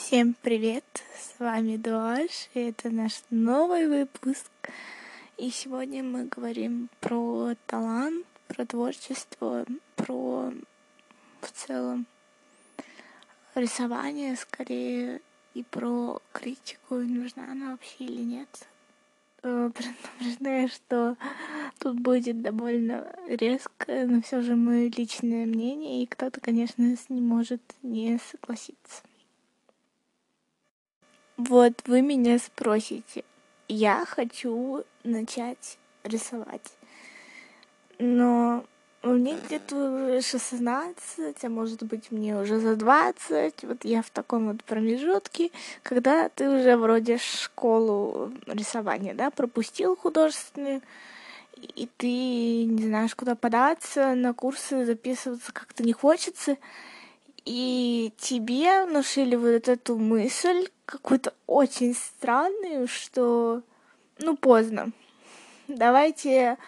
Всем привет! С вами Дуаш, и это наш новый выпуск. И сегодня мы говорим про талант, про творчество, про в целом рисование скорее и про критику, нужна она вообще или нет. Э, предупреждаю, что тут будет довольно резко, но все же мое личное мнение, и кто-то, конечно, ним может не согласиться. Вот вы меня спросите, я хочу начать рисовать, но мне где-то 16, а может быть мне уже за 20, вот я в таком вот промежутке, когда ты уже вроде школу рисования, да, пропустил художественную, и ты не знаешь, куда податься, на курсы записываться как-то не хочется, и тебе внушили вот эту мысль, какую-то очень странную, что, ну, поздно. Давайте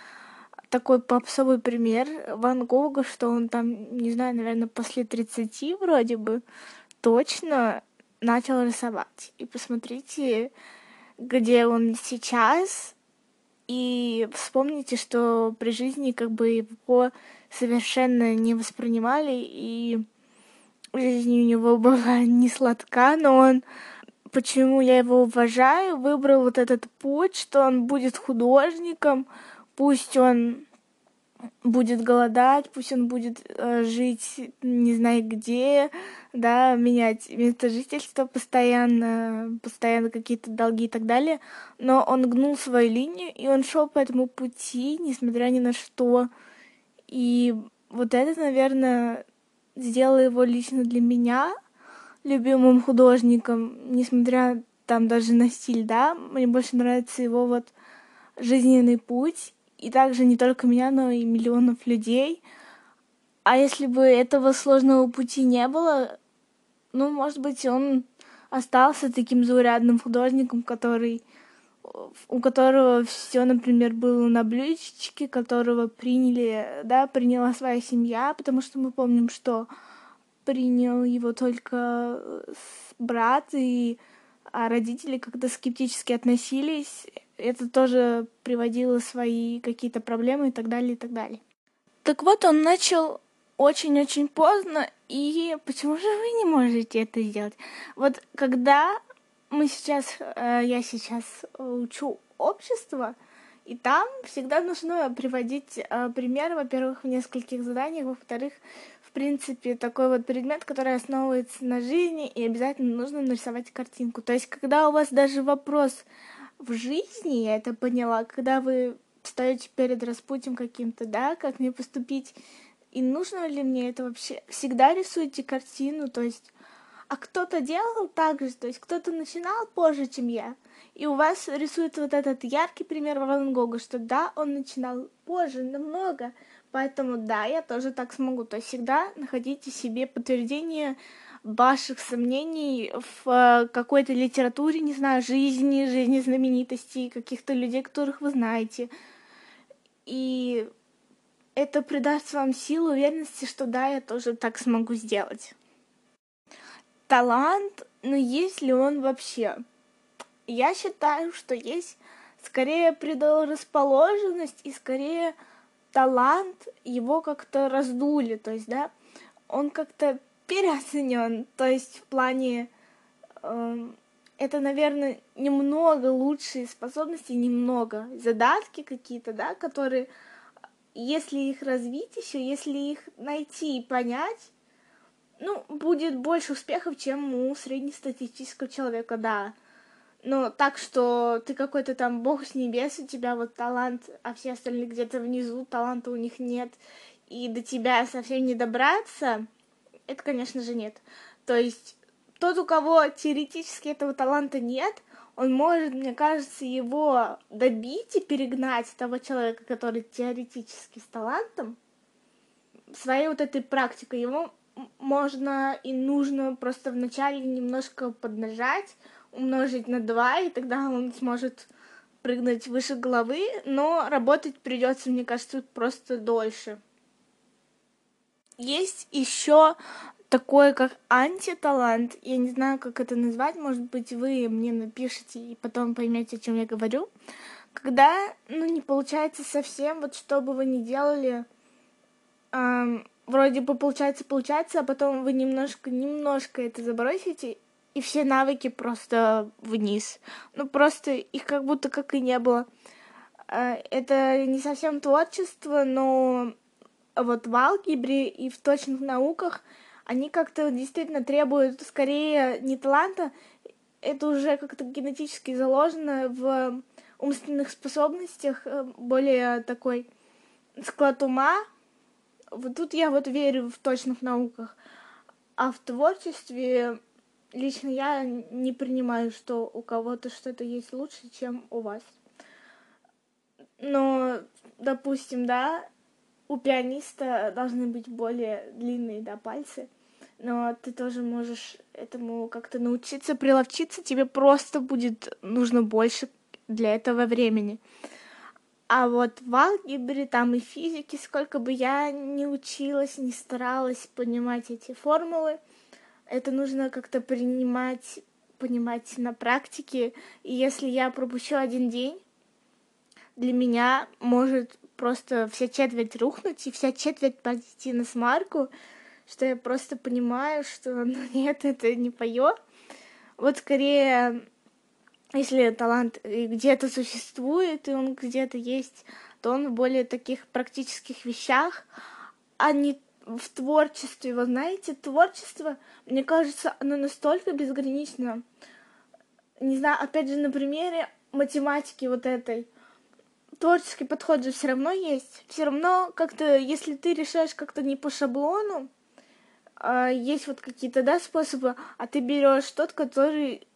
такой попсовый пример Ван Гога, что он там, не знаю, наверное, после 30 вроде бы точно начал рисовать. И посмотрите, где он сейчас, и вспомните, что при жизни как бы его совершенно не воспринимали, и жизнь у него была не сладка, но он почему я его уважаю, выбрал вот этот путь, что он будет художником, пусть он будет голодать, пусть он будет э, жить не знаю где, да, менять место жительства постоянно, постоянно какие-то долги и так далее, но он гнул свою линию, и он шел по этому пути, несмотря ни на что. И вот это, наверное, сделало его лично для меня — любимым художником, несмотря там даже на стиль, да, мне больше нравится его вот жизненный путь, и также не только меня, но и миллионов людей. А если бы этого сложного пути не было, ну, может быть, он остался таким заурядным художником, который у которого все, например, было на блюдечке, которого приняли, да, приняла своя семья, потому что мы помним, что принял его только э, брат, и а родители как-то скептически относились. Это тоже приводило свои какие-то проблемы и так далее, и так далее. Так вот, он начал очень-очень поздно, и почему же вы не можете это сделать? Вот когда мы сейчас, э, я сейчас учу общество, и там всегда нужно приводить э, пример, во-первых, в нескольких заданиях, во-вторых, в принципе, такой вот предмет, который основывается на жизни, и обязательно нужно нарисовать картинку. То есть, когда у вас даже вопрос в жизни, я это поняла, когда вы встаете перед распутием каким-то, да, как мне поступить, и нужно ли мне это вообще, всегда рисуйте картину, то есть, а кто-то делал так же, то есть кто-то начинал позже, чем я, и у вас рисует вот этот яркий пример Ван Гога, что да, он начинал позже, намного, Поэтому да, я тоже так смогу. То есть всегда находите себе подтверждение ваших сомнений в э, какой-то литературе, не знаю, жизни, жизни знаменитостей, каких-то людей, которых вы знаете. И это придаст вам силу, уверенности, что да, я тоже так смогу сделать. Талант, но есть ли он вообще? Я считаю, что есть скорее предрасположенность и скорее талант его как-то раздули, то есть, да, он как-то переоценен, то есть в плане э, это, наверное, немного лучшие способности, немного задатки какие-то, да, которые, если их развить еще, если их найти и понять, ну, будет больше успехов, чем у среднестатистического человека, да. Ну, так что ты какой-то там бог с небес, у тебя вот талант, а все остальные где-то внизу, таланта у них нет, и до тебя совсем не добраться, это, конечно же, нет. То есть тот, у кого теоретически этого таланта нет, он может, мне кажется, его добить и перегнать того человека, который теоретически с талантом, своей вот этой практикой. Ему можно и нужно просто вначале немножко поднажать, умножить на 2, и тогда он сможет прыгнуть выше головы, но работать придется, мне кажется, просто дольше. Есть еще такой, как антиталант. Я не знаю, как это назвать. Может быть, вы мне напишите и потом поймете, о чем я говорю. Когда, ну, не получается совсем, вот что бы вы ни делали, эм, вроде бы получается, получается, а потом вы немножко, немножко это забросите, и все навыки просто вниз. Ну, просто их как будто как и не было. Э, это не совсем творчество, но вот в алгебре и в точных науках они как-то действительно требуют скорее не таланта, это уже как-то генетически заложено в умственных способностях, э, более такой склад ума. Вот тут я вот верю в точных науках. А в творчестве лично я не принимаю, что у кого-то что-то есть лучше, чем у вас. Но, допустим, да, у пианиста должны быть более длинные, да, пальцы — но ты тоже можешь этому как-то научиться, приловчиться, тебе просто будет нужно больше для этого времени. А вот в алгебре, там и физике, сколько бы я ни училась, не старалась понимать эти формулы, это нужно как-то принимать, понимать на практике. И если я пропущу один день, для меня может просто вся четверть рухнуть, и вся четверть пойти на смарку, что я просто понимаю, что ну нет, это не пое. Вот скорее, если талант где-то существует, и он где-то есть, то он в более таких практических вещах, а не в творчестве. Вы знаете, творчество, мне кажется, оно настолько безгранично. Не знаю, опять же, на примере математики вот этой. Творческий подход же все равно есть. Все равно как-то, если ты решаешь как-то не по шаблону, а, есть вот какие-то, да, способы, а ты берешь тот, который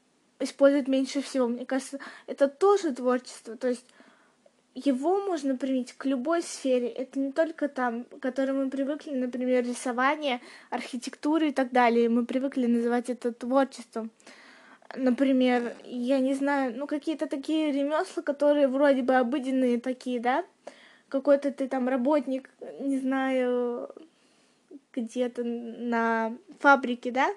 использует меньше всего. Мне кажется, это тоже творчество. То есть его можно применить к любой сфере. Это не только там, к которой мы привыкли, например, рисование, архитектура и так далее. Мы привыкли называть это творчеством. Например, я не знаю, ну какие-то такие ремесла, которые вроде бы обыденные такие, да? Какой-то ты там работник, не знаю, где-то на фабрике, да,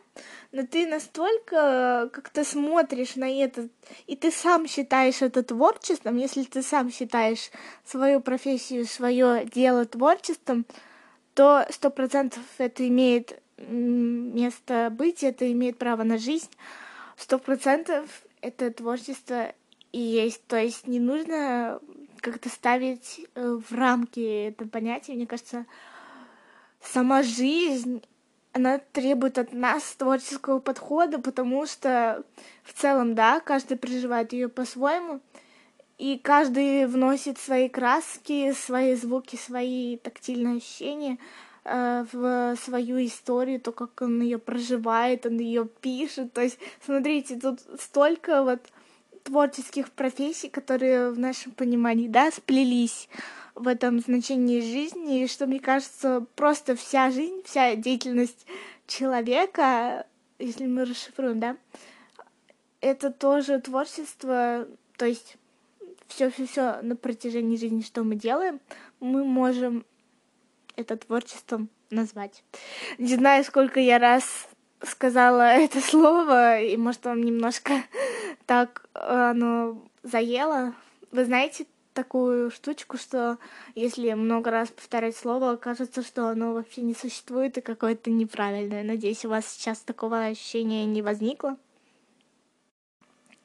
но ты настолько как-то смотришь на это, и ты сам считаешь это творчеством, если ты сам считаешь свою профессию, свое дело творчеством, то сто процентов это имеет место быть, это имеет право на жизнь, сто процентов это творчество и есть, то есть не нужно как-то ставить э, в рамки это понятие, мне кажется, сама жизнь, она требует от нас творческого подхода, потому что в целом, да, каждый проживает ее по-своему, и каждый вносит свои краски, свои звуки, свои тактильные ощущения э, в свою историю, то, как он ее проживает, он ее пишет. То есть, смотрите, тут столько вот творческих профессий, которые в нашем понимании, да, сплелись в этом значении жизни, и что, мне кажется, просто вся жизнь, вся деятельность человека, если мы расшифруем, да, это тоже творчество, то есть все все все на протяжении жизни, что мы делаем, мы можем это творчеством назвать. Не знаю, сколько я раз сказала это слово, и может вам немножко так оно заело. Вы знаете, такую штучку, что если много раз повторять слово, кажется, что оно вообще не существует и какое-то неправильное. Надеюсь, у вас сейчас такого ощущения не возникло.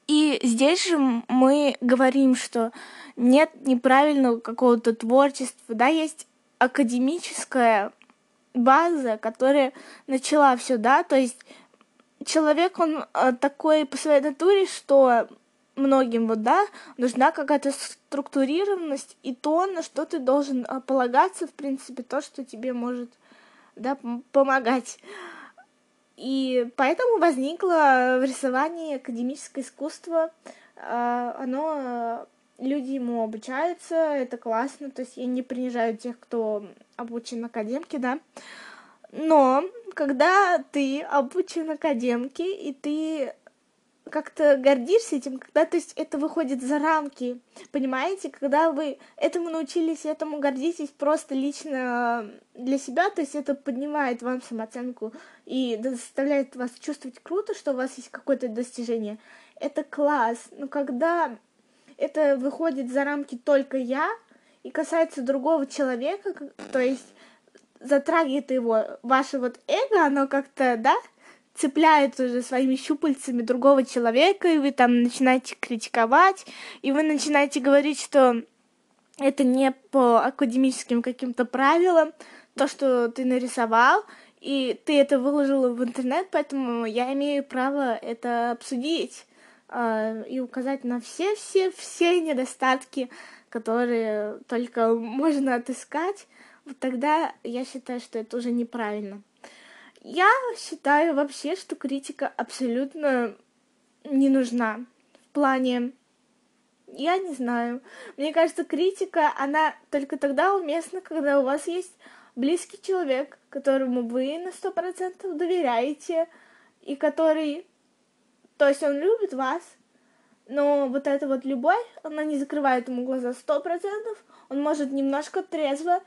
И здесь же мы говорим, что нет неправильного какого-то творчества, да, есть академическая база, которая начала все, да, то есть человек, он э, такой по своей натуре, что многим вот, да, нужна какая-то структурированность и то, на что ты должен а, полагаться, в принципе, то, что тебе может, да, помогать. И поэтому возникло в рисовании академическое искусство. А, оно, люди ему обучаются, это классно, то есть я не принижаю тех, кто обучен академке, да. Но когда ты обучен академке, и ты как-то гордишься этим, когда, то есть, это выходит за рамки, понимаете, когда вы этому научились, этому гордитесь просто лично для себя, то есть это поднимает вам самооценку и заставляет вас чувствовать круто, что у вас есть какое-то достижение. Это класс, но когда это выходит за рамки только я и касается другого человека, то есть затрагивает его, ваше вот эго, оно как-то, да, цепляет уже своими щупальцами другого человека, и вы там начинаете критиковать, и вы начинаете говорить, что это не по академическим каким-то правилам, то, что ты нарисовал, и ты это выложила в интернет, поэтому я имею право это обсудить э, и указать на все-все-все недостатки, которые только можно отыскать, вот тогда я считаю, что это уже неправильно. Я считаю вообще, что критика абсолютно не нужна. В плане, я не знаю. Мне кажется, критика, она только тогда уместна, когда у вас есть близкий человек, которому вы на сто процентов доверяете, и который, то есть он любит вас, но вот эта вот любовь, она не закрывает ему глаза сто процентов, он может немножко трезво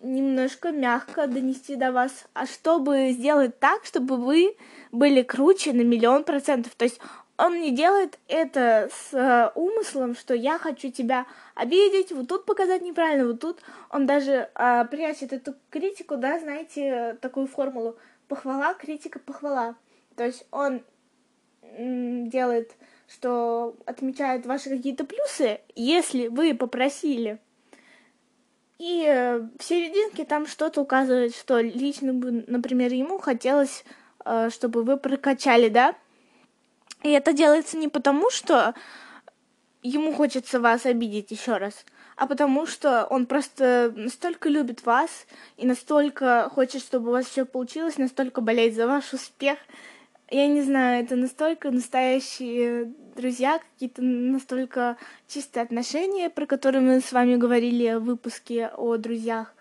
немножко мягко донести до вас, а чтобы сделать так, чтобы вы были круче на миллион процентов. То есть он не делает это с э, умыслом, что я хочу тебя обидеть, вот тут показать неправильно, вот тут он даже э, прячет эту критику, да, знаете, такую формулу похвала, критика, похвала. То есть он делает, что отмечает ваши какие-то плюсы, если вы попросили и э, в серединке там что-то указывает, что лично бы, например, ему хотелось, э, чтобы вы прокачали, да? И это делается не потому, что ему хочется вас обидеть еще раз, а потому что он просто настолько любит вас и настолько хочет, чтобы у вас все получилось, настолько болеет за ваш успех, я не знаю, это настолько настоящие друзья, какие-то настолько чистые отношения, про которые мы с вами говорили в выпуске о друзьях,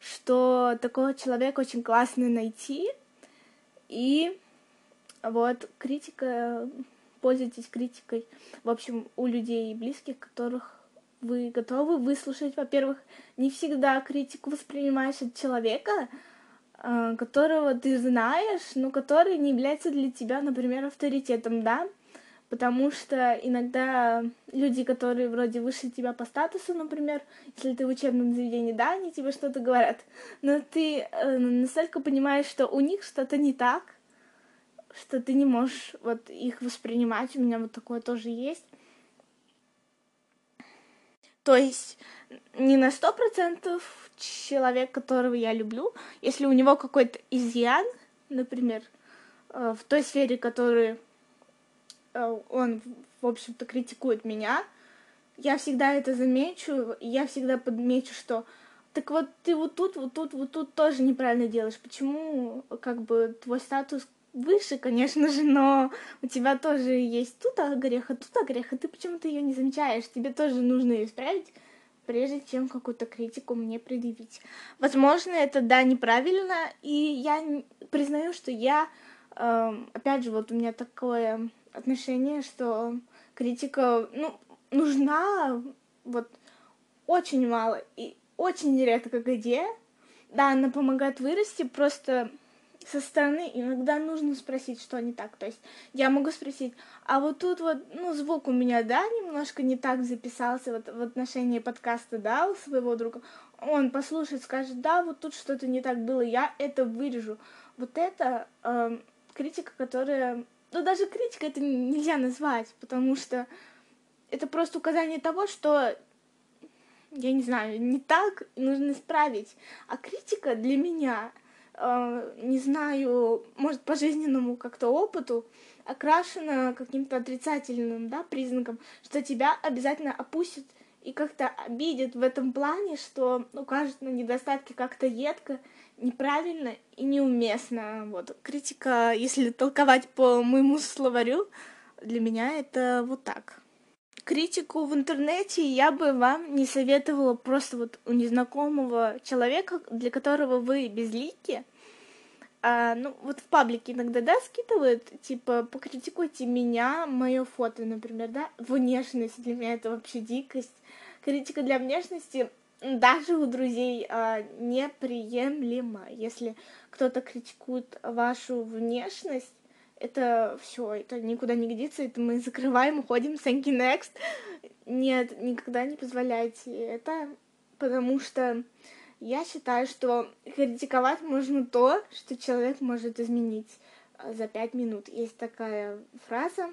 что такого человека очень классно найти. И вот критика, пользуйтесь критикой, в общем, у людей близких, которых вы готовы выслушать. Во-первых, не всегда критику воспринимаешь от человека, а, которого ты знаешь, но который не является для тебя, например, авторитетом, да, потому что иногда люди, которые вроде выше тебя по статусу, например, если ты в учебном заведении, да, они тебе что-то говорят, но ты э, настолько понимаешь, что у них что-то не так, что ты не можешь вот их воспринимать, у меня вот такое тоже есть. То есть не на сто процентов человек, которого я люблю, если у него какой-то изъян, например, э, в той сфере, которую он, в общем-то, критикует меня, я всегда это замечу, я всегда подмечу, что так вот ты вот тут, вот тут, вот тут тоже неправильно делаешь. Почему, как бы, твой статус выше, конечно же, но у тебя тоже есть тут грех, а тут грех, и ты почему-то ее не замечаешь. Тебе тоже нужно ее исправить, прежде чем какую-то критику мне предъявить. Возможно, это, да, неправильно, и я признаю, что я, э, опять же, вот у меня такое отношение, что критика, ну, нужна вот очень мало и очень редко где. Да, она помогает вырасти, просто со стороны иногда нужно спросить, что не так. То есть я могу спросить, а вот тут вот, ну, звук у меня, да, немножко не так записался вот в отношении подкаста, да, у своего друга. Он послушает, скажет, да, вот тут что-то не так было, я это вырежу. Вот это э, критика, которая... Ну, даже критика это нельзя назвать, потому что это просто указание того, что я не знаю, не так, нужно исправить. А критика для меня э, не знаю, может, по жизненному как-то опыту окрашена каким-то отрицательным, да, признаком, что тебя обязательно опустят и как-то обидят в этом плане, что укажут на недостатки как-то едко, неправильно и неуместно. Вот критика, если толковать по моему словарю, для меня это вот так. Критику в интернете я бы вам не советовала просто вот у незнакомого человека, для которого вы безлики, а, ну, вот в паблике иногда, да, скидывают, типа, покритикуйте меня, мое фото, например, да, внешность для меня это вообще дикость. Критика для внешности даже у друзей а, неприемлема. Если кто-то критикует вашу внешность, это все, это никуда не годится, это мы закрываем, уходим, thank you next. Нет, никогда не позволяйте это, потому что я считаю, что критиковать можно то, что человек может изменить э, за пять минут. Есть такая фраза.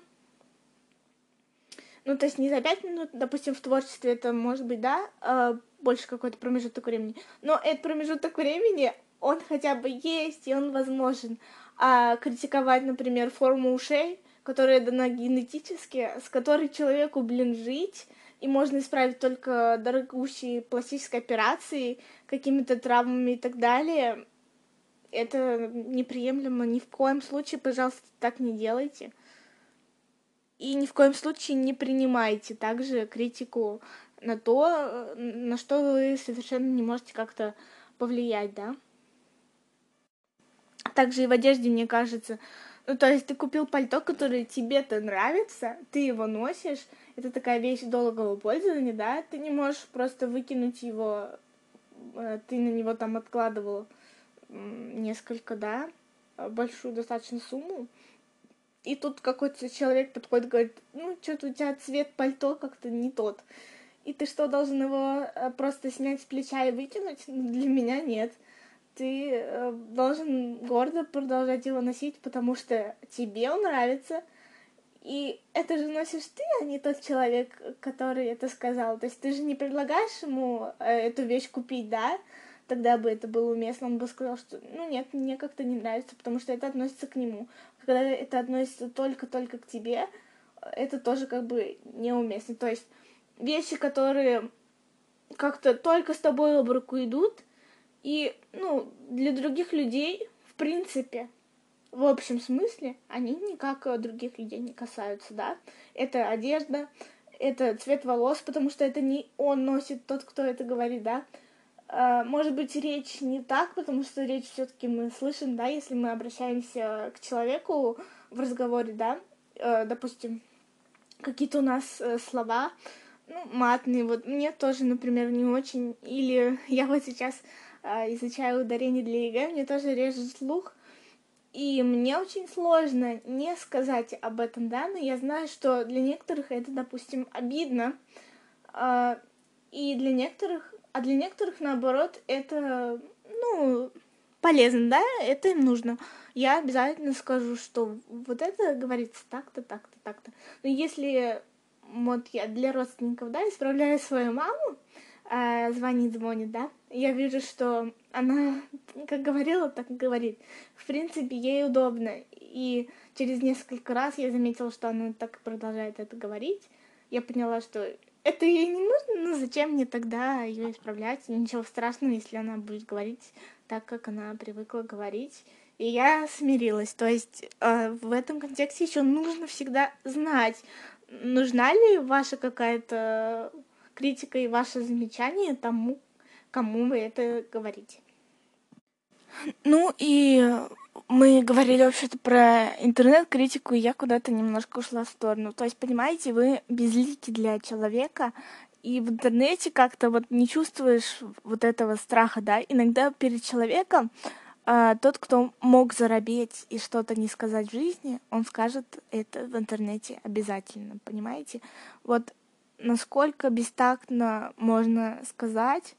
Ну, то есть не за пять минут, допустим, в творчестве это может быть, да, э, больше какой-то промежуток времени. Но этот промежуток времени, он хотя бы есть, и он возможен. А критиковать, например, форму ушей, которая дана генетически, с которой человеку, блин, жить, и можно исправить только дорогущей пластической операцией, какими-то травмами и так далее. Это неприемлемо. Ни в коем случае, пожалуйста, так не делайте. И ни в коем случае не принимайте также критику на то, на что вы совершенно не можете как-то повлиять, да. Также и в одежде, мне кажется, ну, то есть ты купил пальто, которое тебе-то нравится, ты его носишь, это такая вещь долгого пользования, да, ты не можешь просто выкинуть его, э, ты на него там откладывал несколько, да, большую достаточно сумму, и тут какой-то человек подходит и говорит, ну, что-то у тебя цвет пальто как-то не тот. И ты что, должен его э, просто снять с плеча и выкинуть? Ну, для меня нет ты э, должен гордо продолжать его носить, потому что тебе он нравится, и это же носишь ты, а не тот человек, который это сказал. То есть ты же не предлагаешь ему э, эту вещь купить, да? Тогда бы это было уместно, он бы сказал, что ну нет, мне как-то не нравится, потому что это относится к нему. Когда это относится только-только к тебе, это тоже как бы неуместно. То есть вещи, которые как-то только с тобой об руку идут, и, ну, для других людей, в принципе, в общем смысле, они никак других людей не касаются, да. Это одежда, это цвет волос, потому что это не он носит, тот, кто это говорит, да. А, может быть, речь не так, потому что речь все-таки мы слышим, да, если мы обращаемся к человеку в разговоре, да, э, допустим, какие-то у нас э, слова, ну, матные, вот мне тоже, например, не очень, или я вот сейчас а, изучаю ударение для ЕГЭ, мне тоже режет слух. И мне очень сложно не сказать об этом, да, но я знаю, что для некоторых это, допустим, обидно, а, и для некоторых, а для некоторых, наоборот, это, ну, полезно, да, это им нужно. Я обязательно скажу, что вот это говорится так-то, так-то, так-то. Но если вот я для родственников, да, исправляю свою маму, э, звонит, звонит, да, я вижу, что она как говорила, так и говорит. В принципе, ей удобно. И через несколько раз я заметила, что она так продолжает это говорить. Я поняла, что это ей не нужно, но зачем мне тогда ее исправлять? Ничего страшного, если она будет говорить так, как она привыкла говорить. И я смирилась. То есть э, в этом контексте еще нужно всегда знать, нужна ли ваша какая-то критика и ваше замечание тому, кому вы это говорите. Ну и мы говорили вообще-то про интернет-критику, и я куда-то немножко ушла в сторону. То есть, понимаете, вы безлики для человека, и в интернете как-то вот не чувствуешь вот этого страха, да. Иногда перед человеком а, тот, кто мог заробеть и что-то не сказать в жизни, он скажет это в интернете обязательно, понимаете? Вот насколько бестактно можно сказать,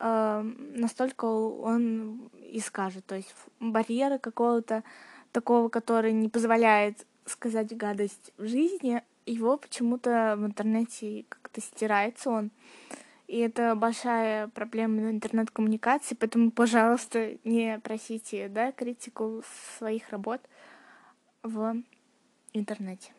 э, настолько он и скажет. То есть барьеры какого-то такого, который не позволяет сказать гадость в жизни, его почему-то в интернете как-то стирается он. И это большая проблема интернет-коммуникации, поэтому, пожалуйста, не просите да, критику своих работ в интернете.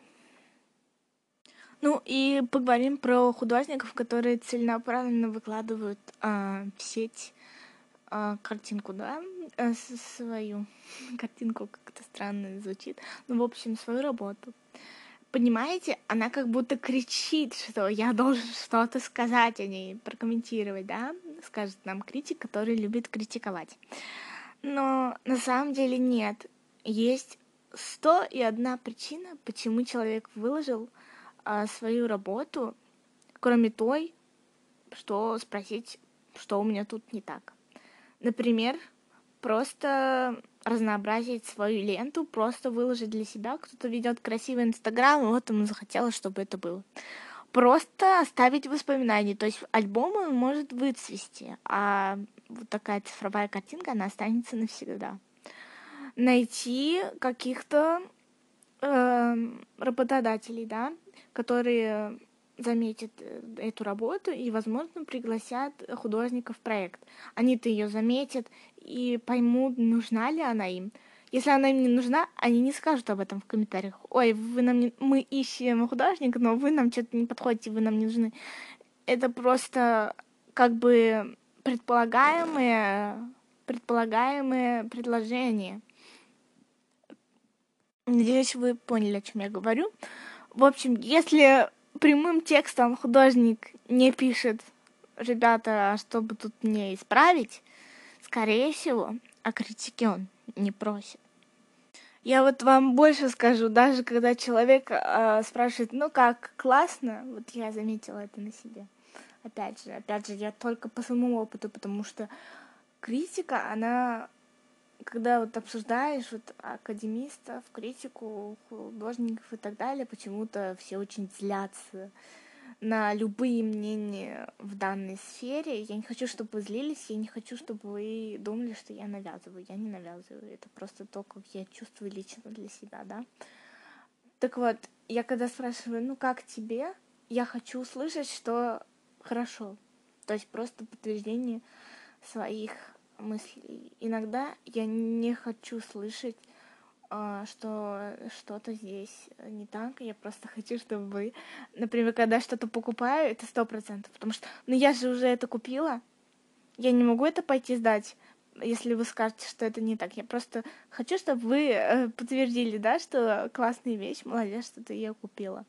Ну и поговорим про художников, которые целенаправленно выкладывают а, в сеть а, картинку, да, а, свою картинку, как это странно звучит, ну, в общем, свою работу. Понимаете, она как будто кричит, что я должен что-то сказать о ней, прокомментировать, да, скажет нам критик, который любит критиковать. Но на самом деле нет. Есть сто и одна причина, почему человек выложил а, свою работу, кроме той, что спросить, что у меня тут не так. Например, просто разнообразить свою ленту, просто выложить для себя. Кто-то ведет красивый Инстаграм, и вот ему захотелось, чтобы это было. Просто оставить воспоминания. То есть альбом он может выцвести, а вот такая цифровая картинка, она останется навсегда. Найти каких-то э, работодателей, да, которые заметят э, эту работу и, возможно, пригласят художника в проект. Они-то ее заметят и поймут, нужна ли она им. Если она им не нужна, они не скажут об этом в комментариях. Ой, вы нам не... мы ищем художника, но вы нам что-то не подходите, вы нам не нужны. Это просто как бы предполагаемые, предполагаемые предложения. Надеюсь, вы поняли, о чем я говорю. В общем, если прямым текстом художник не пишет, ребята, а чтобы тут мне исправить, скорее всего, о критике он не просит. Я вот вам больше скажу, даже когда человек э, спрашивает, ну как, классно, вот я заметила это на себе. Опять же, опять же, я только по своему опыту, потому что критика, она когда вот обсуждаешь вот академистов, критику, художников и так далее, почему-то все очень злятся на любые мнения в данной сфере. Я не хочу, чтобы вы злились, я не хочу, чтобы вы думали, что я навязываю. Я не навязываю. Это просто то, как я чувствую лично для себя, да. Так вот, я когда спрашиваю, ну как тебе, я хочу услышать, что хорошо. То есть просто подтверждение своих мыслей. Иногда я не хочу слышать, а, что что-то здесь не так. Я просто хочу, чтобы вы, например, когда что-то покупаю, это сто процентов, потому что, ну я же уже это купила, я не могу это пойти сдать, если вы скажете, что это не так. Я просто хочу, чтобы вы э, подтвердили, да, что классная вещь, молодец, что ты ее купила.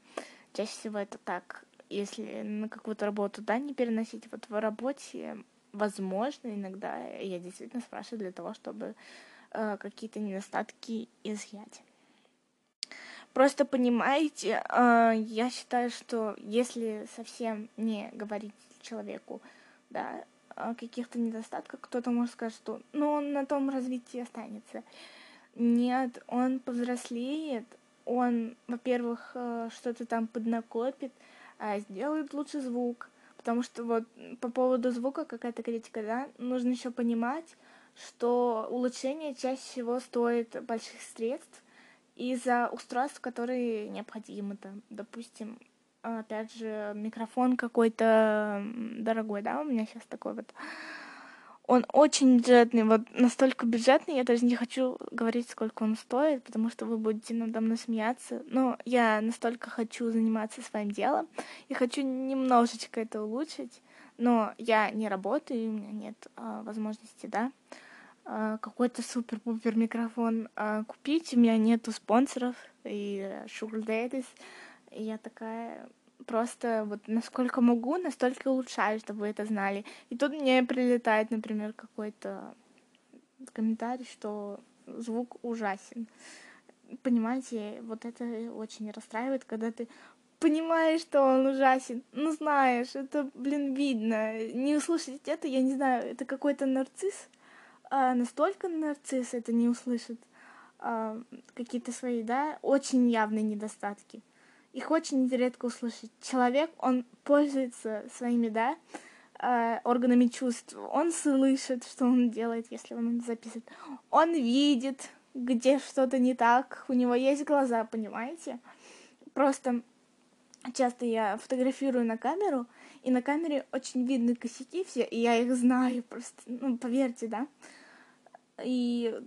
Чаще всего это так, если на какую-то работу, да, не переносить. Вот в работе возможно, иногда я действительно спрашиваю для того, чтобы э, какие-то недостатки изъять. Просто понимаете, э, я считаю, что если совсем не говорить человеку, да, о каких-то недостатках, кто-то может сказать, что ну он на том развитии останется. Нет, он повзрослеет, он, во-первых, э, что-то там поднакопит, а сделает лучше звук, Потому что вот по поводу звука какая-то критика, да, нужно еще понимать, что улучшение чаще всего стоит больших средств из-за устройств, которые необходимы. Там, допустим, опять же, микрофон какой-то дорогой, да, у меня сейчас такой вот он очень бюджетный, вот настолько бюджетный, я даже не хочу говорить, сколько он стоит, потому что вы будете надо мной смеяться. Но я настолько хочу заниматься своим делом и хочу немножечко это улучшить, но я не работаю, у меня нет а, возможности, да, а, какой-то супер-пупер микрофон а, купить, у меня нету спонсоров и sugar daddies, и я такая, просто вот насколько могу, настолько улучшаю, чтобы вы это знали. И тут мне прилетает, например, какой-то комментарий, что звук ужасен. Понимаете, вот это очень расстраивает, когда ты понимаешь, что он ужасен. Ну, знаешь, это, блин, видно. Не услышать это, я не знаю, это какой-то нарцисс. А настолько нарцисс это не услышит. А, какие-то свои, да, очень явные недостатки их очень редко услышать. Человек, он пользуется своими, да, э, органами чувств. Он слышит, что он делает, если он это записывает. Он видит, где что-то не так. У него есть глаза, понимаете? Просто часто я фотографирую на камеру, и на камере очень видны косяки все, и я их знаю просто, ну, поверьте, да. И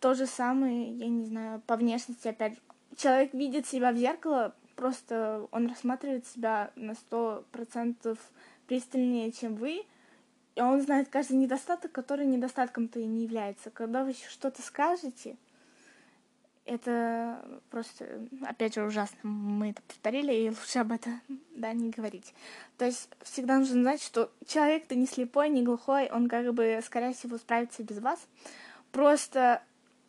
то же самое, я не знаю, по внешности, опять человек видит себя в зеркало, просто он рассматривает себя на сто процентов пристальнее, чем вы, и он знает каждый недостаток, который недостатком-то и не является. Когда вы что-то скажете, это просто, опять же, ужасно. Мы это повторили, и лучше об этом, да, не говорить. То есть всегда нужно знать, что человек-то не слепой, не глухой, он как бы, скорее всего, справится без вас. Просто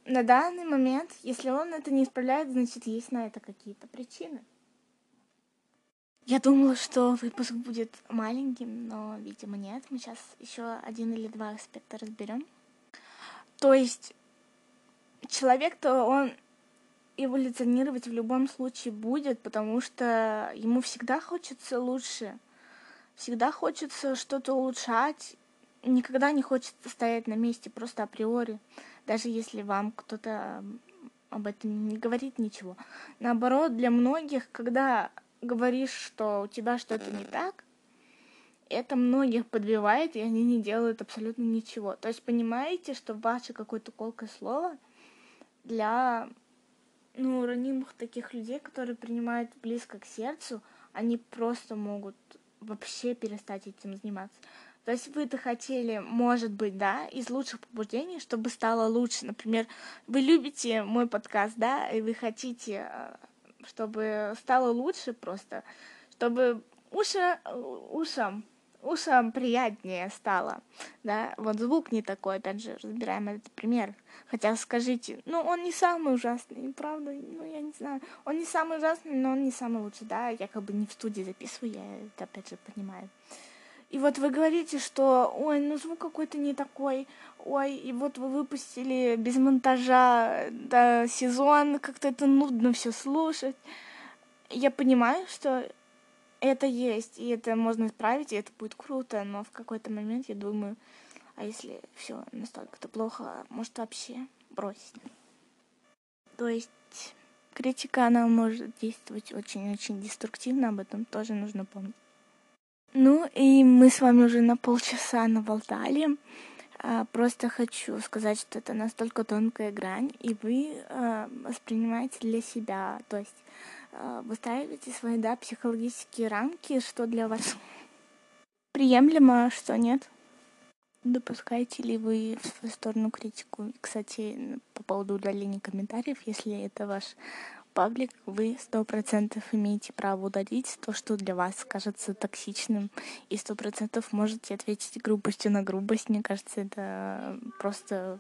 на данный момент, если он это не исправляет, значит, есть на это какие-то причины. Я думала, что выпуск будет маленьким, но, видимо, нет. Мы сейчас еще один или два аспекта разберем. То есть человек-то, он эволюционировать в любом случае будет, потому что ему всегда хочется лучше. Всегда хочется что-то улучшать. Никогда не хочется стоять на месте просто априори, даже если вам кто-то об этом не говорит ничего. Наоборот, для многих, когда говоришь, что у тебя что-то не так, это многих подбивает, и они не делают абсолютно ничего. То есть понимаете, что ваше какое-то колкое слово для ну, ранимых таких людей, которые принимают близко к сердцу, они просто могут вообще перестать этим заниматься. То есть вы-то хотели, может быть, да, из лучших побуждений, чтобы стало лучше. Например, вы любите мой подкаст, да, и вы хотите э, чтобы стало лучше просто, чтобы уши, ушам, ушам приятнее стало, да, вот звук не такой, опять же, разбираем этот пример, хотя скажите, ну, он не самый ужасный, правда, ну, я не знаю, он не самый ужасный, но он не самый лучший, да, я как бы не в студии записываю, я это, опять же, понимаю. И вот вы говорите, что, ой, ну звук какой-то не такой, ой, и вот вы выпустили без монтажа да, сезон, как-то это нудно все слушать. Я понимаю, что это есть, и это можно исправить, и это будет круто, но в какой-то момент я думаю, а если все настолько-то плохо, может вообще бросить. То есть критика, она может действовать очень-очень деструктивно, об этом тоже нужно помнить. Ну и мы с вами уже на полчаса наболтали. А, просто хочу сказать, что это настолько тонкая грань, и вы а, воспринимаете для себя, то есть а, выстраиваете свои да, психологические рамки, что для вас приемлемо, что нет. Допускаете ли вы в свою сторону критику? Кстати, по поводу удаления комментариев, если это ваш паблик, вы сто процентов имеете право удалить то, что для вас кажется токсичным, и сто процентов можете ответить грубостью на грубость. Мне кажется, это просто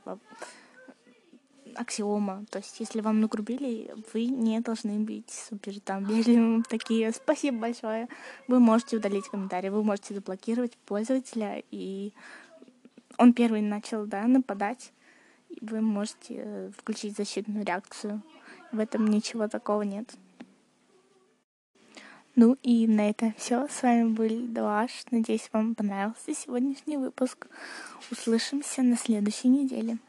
аксиома. То есть, если вам нагрубили, вы не должны быть супер там вежливым, такие «спасибо большое». Вы можете удалить комментарий, вы можете заблокировать пользователя, и он первый начал, да, нападать, вы можете э, включить защитную реакцию. В этом ничего такого нет. Ну и на этом все. С вами был Дуаш. Надеюсь, вам понравился сегодняшний выпуск. Услышимся на следующей неделе.